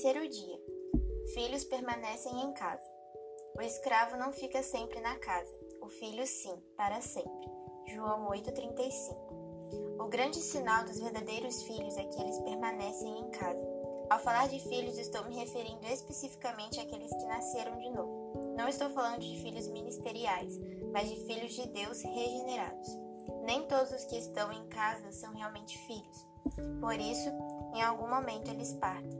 Terceiro dia. Filhos permanecem em casa. O escravo não fica sempre na casa, o filho sim, para sempre. João 8:35. O grande sinal dos verdadeiros filhos é que eles permanecem em casa. Ao falar de filhos, estou me referindo especificamente àqueles que nasceram de novo. Não estou falando de filhos ministeriais, mas de filhos de Deus regenerados. Nem todos os que estão em casa são realmente filhos. Por isso, em algum momento eles partem.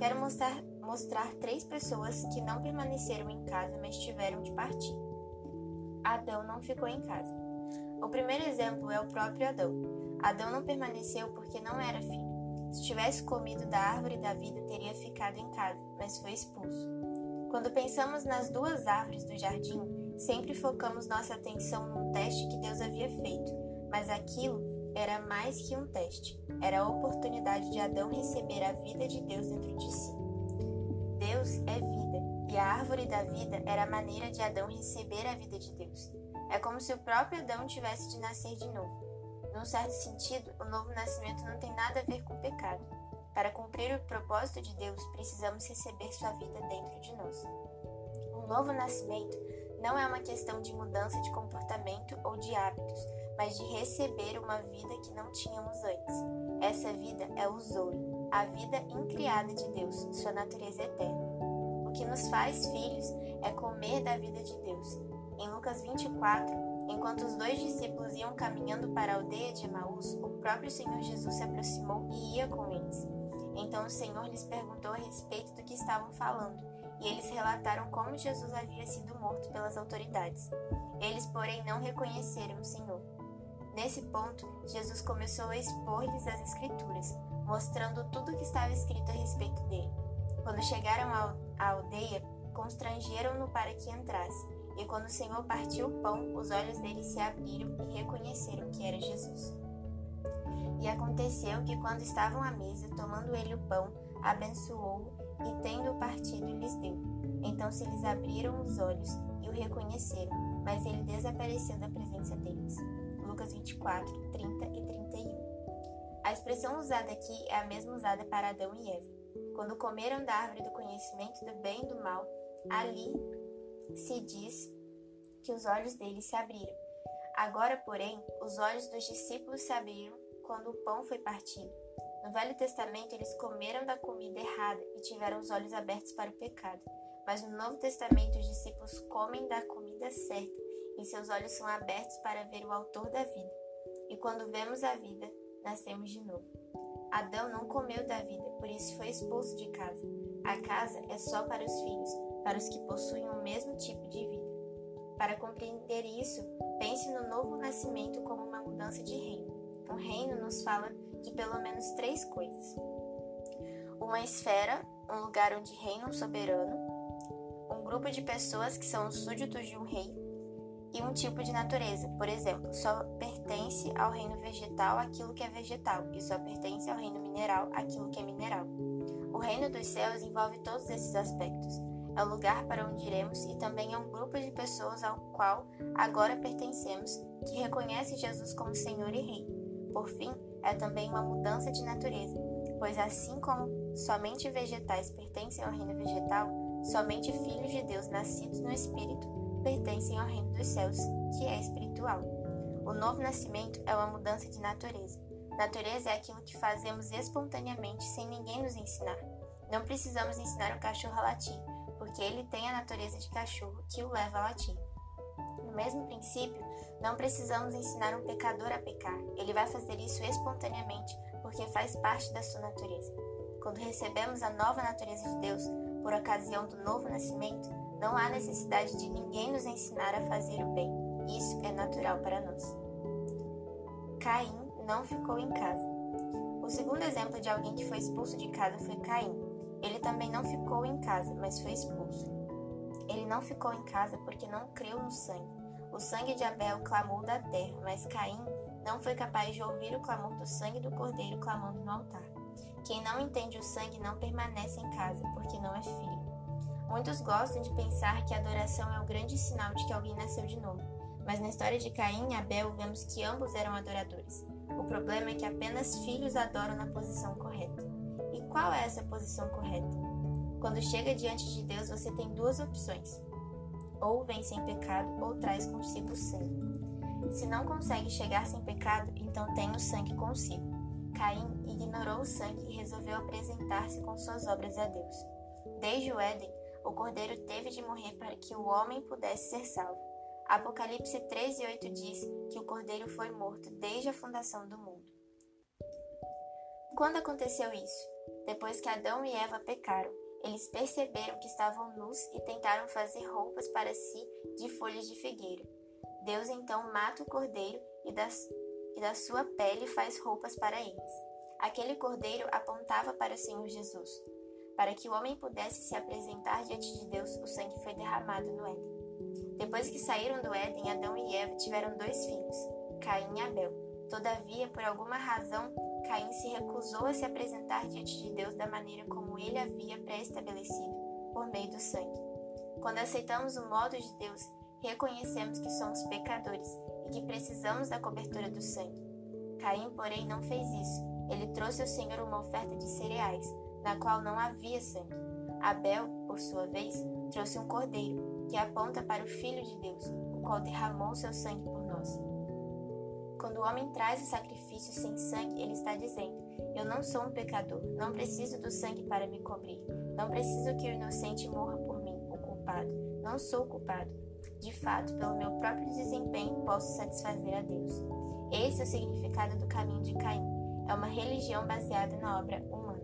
Quero mostrar, mostrar três pessoas que não permaneceram em casa, mas tiveram de partir. Adão não ficou em casa. O primeiro exemplo é o próprio Adão. Adão não permaneceu porque não era filho. Se tivesse comido da árvore da vida, teria ficado em casa, mas foi expulso. Quando pensamos nas duas árvores do jardim, sempre focamos nossa atenção num teste que Deus havia feito, mas aquilo era mais que um teste, era a oportunidade de Adão receber a vida de Deus dentro de si. Deus é vida, e a árvore da vida era a maneira de Adão receber a vida de Deus. É como se o próprio Adão tivesse de nascer de novo. Num certo sentido, o novo nascimento não tem nada a ver com o pecado. Para cumprir o propósito de Deus, precisamos receber sua vida dentro de nós. Um novo nascimento não é uma questão de mudança de comportamento ou de hábitos, mas de receber uma vida que não tínhamos antes. Essa vida é o Zoe, a vida incriada de Deus, sua natureza eterna. O que nos faz filhos é comer da vida de Deus. Em Lucas 24, enquanto os dois discípulos iam caminhando para a aldeia de Emaús, o próprio Senhor Jesus se aproximou e ia com eles. Então o Senhor lhes perguntou a respeito do que estavam falando, e eles relataram como Jesus havia sido morto pelas autoridades. Eles, porém, não reconheceram o Senhor. Nesse ponto, Jesus começou a expor-lhes as Escrituras, mostrando tudo o que estava escrito a respeito dele. Quando chegaram à aldeia, constrangeram-no para que entrasse, e quando o Senhor partiu o pão, os olhos dele se abriram e reconheceram que era Jesus. E aconteceu que, quando estavam à mesa, tomando ele o pão, abençoou-o e, tendo partido, lhes deu. Então se lhes abriram os olhos e o reconheceram, mas ele desapareceu da presença deles. Lucas 24, 30 e 31. A expressão usada aqui é a mesma usada para Adão e Eva. Quando comeram da árvore do conhecimento do bem e do mal, ali se diz que os olhos deles se abriram. Agora, porém, os olhos dos discípulos se abriram quando o pão foi partido. No Velho Testamento, eles comeram da comida errada e tiveram os olhos abertos para o pecado. Mas no Novo Testamento, os discípulos comem da comida certa e seus olhos são abertos para ver o Autor da vida. E quando vemos a vida, nascemos de novo. Adão não comeu da vida, por isso foi expulso de casa. A casa é só para os filhos, para os que possuem o mesmo tipo de vida. Para compreender isso, pense no novo nascimento como uma mudança de reino. Um reino nos fala de pelo menos três coisas: uma esfera, um lugar onde reina um soberano, grupo de pessoas que são súditos de um rei e um tipo de natureza. Por exemplo, só pertence ao reino vegetal aquilo que é vegetal e só pertence ao reino mineral aquilo que é mineral. O reino dos céus envolve todos esses aspectos. É o lugar para onde iremos e também é um grupo de pessoas ao qual agora pertencemos que reconhece Jesus como Senhor e Rei. Por fim, é também uma mudança de natureza, pois assim como somente vegetais pertencem ao reino vegetal, somente filhos de Deus nascidos no Espírito pertencem ao reino dos céus, que é espiritual. O novo nascimento é uma mudança de natureza. Natureza é aquilo que fazemos espontaneamente sem ninguém nos ensinar. Não precisamos ensinar o cachorro a latir, porque ele tem a natureza de cachorro que o leva a latir. No mesmo princípio, não precisamos ensinar um pecador a pecar. Ele vai fazer isso espontaneamente, porque faz parte da sua natureza. Quando recebemos a nova natureza de Deus, por ocasião do novo nascimento, não há necessidade de ninguém nos ensinar a fazer o bem. Isso é natural para nós. Caim não ficou em casa. O segundo exemplo de alguém que foi expulso de casa foi Caim. Ele também não ficou em casa, mas foi expulso. Ele não ficou em casa porque não creu no sangue. O sangue de Abel clamou da terra, mas Caim não foi capaz de ouvir o clamor do sangue do cordeiro clamando no altar. Quem não entende o sangue não permanece em casa, porque não é filho. Muitos gostam de pensar que a adoração é o grande sinal de que alguém nasceu de novo, mas na história de Caim e Abel vemos que ambos eram adoradores. O problema é que apenas filhos adoram na posição correta. E qual é essa posição correta? Quando chega diante de Deus, você tem duas opções: ou vem sem pecado, ou traz consigo o sangue. Se não consegue chegar sem pecado, então tem o sangue consigo. Caim ignorou o sangue e resolveu apresentar-se com suas obras a Deus. Desde o Éden, o cordeiro teve de morrer para que o homem pudesse ser salvo. Apocalipse 13:8 diz que o cordeiro foi morto desde a fundação do mundo. Quando aconteceu isso? Depois que Adão e Eva pecaram, eles perceberam que estavam nus e tentaram fazer roupas para si de folhas de figueira. Deus então mata o cordeiro e e da sua pele faz roupas para eles. Aquele cordeiro apontava para o Senhor Jesus. Para que o homem pudesse se apresentar diante de Deus, o sangue foi derramado no Éden. Depois que saíram do Éden, Adão e Eva tiveram dois filhos, Caim e Abel. Todavia, por alguma razão, Caim se recusou a se apresentar diante de Deus da maneira como ele havia pré-estabelecido, por meio do sangue. Quando aceitamos o modo de Deus, reconhecemos que somos pecadores que precisamos da cobertura do sangue. Caim, porém, não fez isso. Ele trouxe ao Senhor uma oferta de cereais, na qual não havia sangue. Abel, por sua vez, trouxe um cordeiro, que aponta para o Filho de Deus, o qual derramou seu sangue por nós. Quando o homem traz o sacrifício sem sangue, ele está dizendo: Eu não sou um pecador, não preciso do sangue para me cobrir, não preciso que o inocente morra por mim, o culpado. Não sou culpado. De fato, pelo meu próprio desempenho, posso satisfazer a Deus. Esse é o significado do caminho de Caim. É uma religião baseada na obra humana.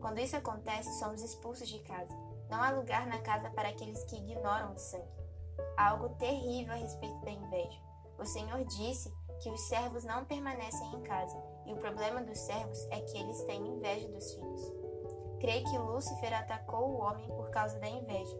Quando isso acontece, somos expulsos de casa. Não há lugar na casa para aqueles que ignoram o sangue. Há algo terrível a respeito da inveja. O Senhor disse que os servos não permanecem em casa, e o problema dos servos é que eles têm inveja dos filhos. Creio que Lúcifer atacou o homem por causa da inveja.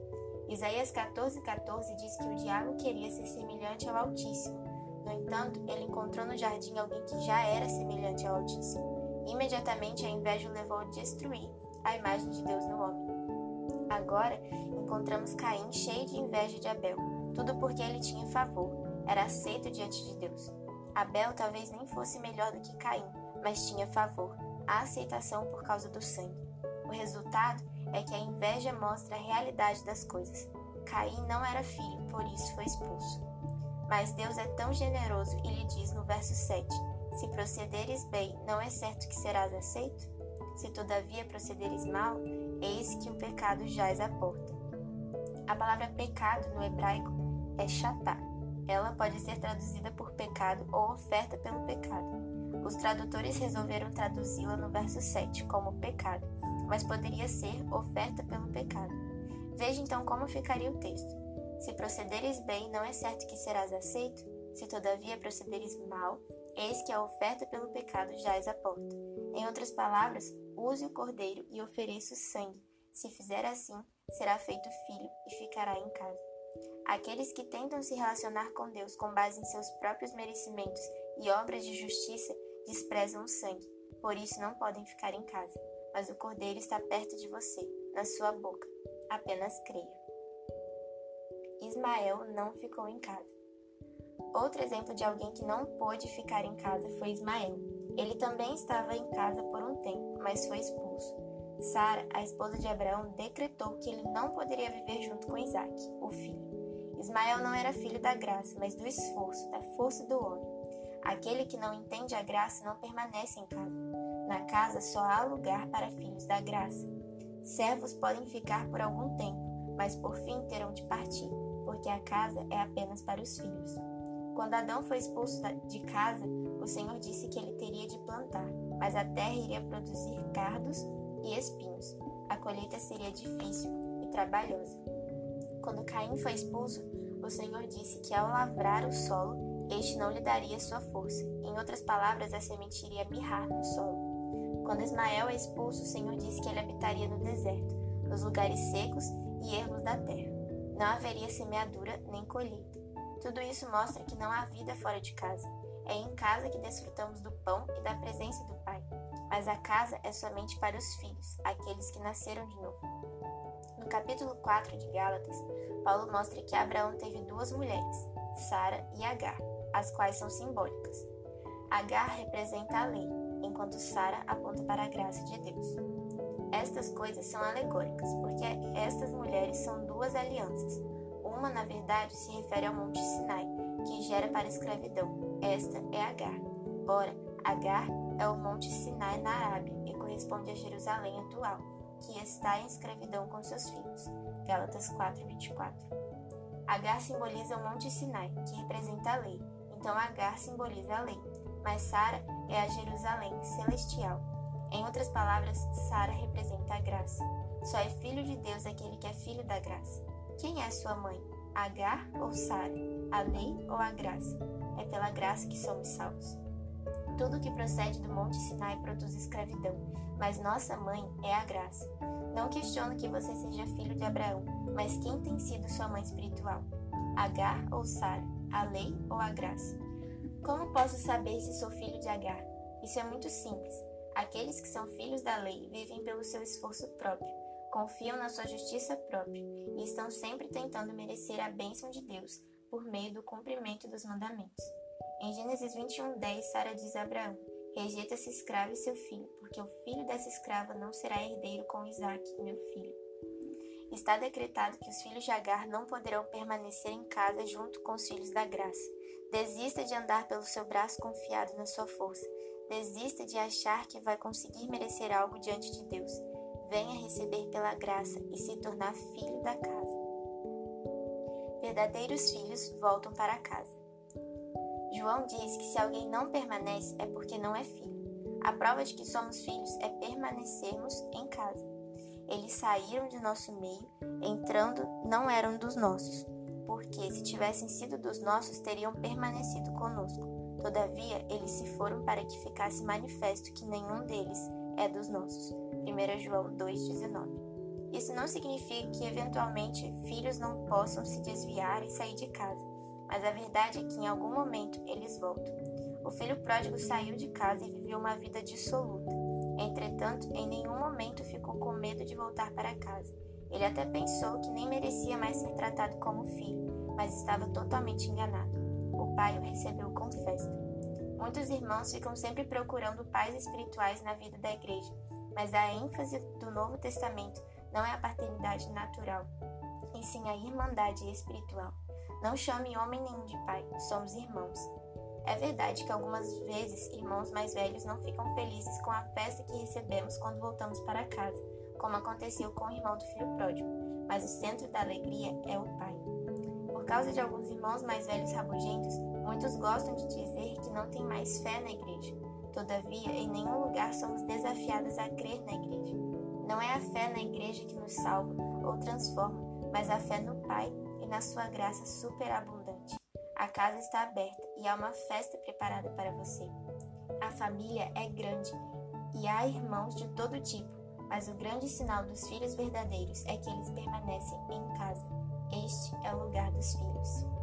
Isaías 14,14 14 diz que o diabo queria ser semelhante ao Altíssimo. No entanto, ele encontrou no jardim alguém que já era semelhante ao Altíssimo. Imediatamente a inveja o levou a destruir a imagem de Deus no homem. Agora, encontramos Caim cheio de inveja de Abel, tudo porque ele tinha favor, era aceito diante de Deus. Abel talvez nem fosse melhor do que Caim, mas tinha favor, a aceitação por causa do sangue. O resultado é que a inveja mostra a realidade das coisas. Caim não era filho, por isso foi expulso. Mas Deus é tão generoso e lhe diz no verso 7: Se procederes bem, não é certo que serás aceito? Se todavia procederes mal, eis que o pecado jaz à porta. A palavra pecado no hebraico é chatá, ela pode ser traduzida por pecado ou oferta pelo pecado. Os tradutores resolveram traduzi-la no verso 7 como pecado, mas poderia ser oferta pelo pecado. Veja então como ficaria o texto. Se procederes bem, não é certo que serás aceito? Se todavia procederes mal, eis que a oferta pelo pecado jaz à porta. Em outras palavras, use o cordeiro e ofereça o sangue. Se fizer assim, será feito filho e ficará em casa. Aqueles que tentam se relacionar com Deus com base em seus próprios merecimentos e obras de justiça desprezam o sangue, por isso não podem ficar em casa. Mas o Cordeiro está perto de você, na sua boca. Apenas creia. Ismael não ficou em casa. Outro exemplo de alguém que não pôde ficar em casa foi Ismael. Ele também estava em casa por um tempo, mas foi expulso. Sara, a esposa de Abraão, decretou que ele não poderia viver junto com Isaac, o filho. Ismael não era filho da graça, mas do esforço, da força do homem. Aquele que não entende a graça não permanece em casa. Na casa só há lugar para filhos da graça. Servos podem ficar por algum tempo, mas por fim terão de partir, porque a casa é apenas para os filhos. Quando Adão foi expulso de casa, o Senhor disse que ele teria de plantar, mas a terra iria produzir cardos e espinhos. A colheita seria difícil e trabalhosa. Quando Caim foi expulso, o Senhor disse que ao lavrar o solo, este não lhe daria sua força. Em outras palavras, a semente iria mirrar no solo. Quando Ismael é expulso, o Senhor disse que ele habitaria no deserto, nos lugares secos e ermos da terra. Não haveria semeadura nem colheita. Tudo isso mostra que não há vida fora de casa. É em casa que desfrutamos do pão e da presença do Pai. Mas a casa é somente para os filhos, aqueles que nasceram de novo. No capítulo 4 de Gálatas, Paulo mostra que Abraão teve duas mulheres, Sara e Agar, as quais são simbólicas. Agar representa a lei, enquanto Sara aponta para a graça de Deus. Estas coisas são alegóricas, porque estas mulheres são duas alianças. Uma, na verdade, se refere ao Monte Sinai, que gera para a escravidão. Esta é Agar. Ora, Agar é o Monte Sinai na Arábia e corresponde a Jerusalém atual, que está em escravidão com seus filhos. Gálatas 4:24. Agar simboliza o Monte Sinai, que representa a lei. Então Agar simboliza a lei, mas Sara é a Jerusalém celestial. Em outras palavras, Sara representa a graça. Só é filho de Deus aquele que é filho da graça. Quem é sua mãe? Agar ou Sara? A lei ou a graça? É pela graça que somos salvos. Tudo que procede do Monte Sinai produz escravidão, mas nossa mãe é a graça. Não questiono que você seja filho de Abraão, mas quem tem sido sua mãe espiritual? Agar ou Sara? A lei ou a graça? Como posso saber se sou filho de Agar? Isso é muito simples. Aqueles que são filhos da lei vivem pelo seu esforço próprio, confiam na sua justiça própria e estão sempre tentando merecer a bênção de Deus por meio do cumprimento dos mandamentos. Em Gênesis 21:10, Sara diz a Abraão: Rejeita essa escrava e seu filho, porque o filho dessa escrava não será herdeiro com Isaac, meu filho. Está decretado que os filhos de Agar não poderão permanecer em casa junto com os filhos da graça. Desista de andar pelo seu braço confiado na sua força. Desista de achar que vai conseguir merecer algo diante de Deus. Venha receber pela graça e se tornar filho da casa. Verdadeiros filhos voltam para casa. João diz que se alguém não permanece é porque não é filho. A prova de que somos filhos é permanecermos em casa. Eles saíram de nosso meio, entrando, não eram dos nossos, porque se tivessem sido dos nossos, teriam permanecido conosco. Todavia, eles se foram para que ficasse manifesto que nenhum deles é dos nossos. 1 João 2,19 Isso não significa que, eventualmente, filhos não possam se desviar e sair de casa mas a verdade é que em algum momento eles voltam. O filho pródigo saiu de casa e viveu uma vida dissoluta. Entretanto, em nenhum momento ficou com medo de voltar para casa. Ele até pensou que nem merecia mais ser tratado como filho, mas estava totalmente enganado. O pai o recebeu com festa. Muitos irmãos ficam sempre procurando pais espirituais na vida da igreja, mas a ênfase do Novo Testamento não é a paternidade natural, e sim a irmandade espiritual. Não chame homem nenhum de pai, somos irmãos. É verdade que algumas vezes irmãos mais velhos não ficam felizes com a festa que recebemos quando voltamos para casa, como aconteceu com o irmão do filho pródigo, mas o centro da alegria é o pai. Por causa de alguns irmãos mais velhos rabugentos, muitos gostam de dizer que não tem mais fé na igreja. Todavia, em nenhum lugar somos desafiados a crer na igreja. Não é a fé na igreja que nos salva ou transforma, mas a fé no Pai na sua graça superabundante. A casa está aberta e há uma festa preparada para você. A família é grande e há irmãos de todo tipo, mas o grande sinal dos filhos verdadeiros é que eles permanecem em casa. Este é o lugar dos filhos.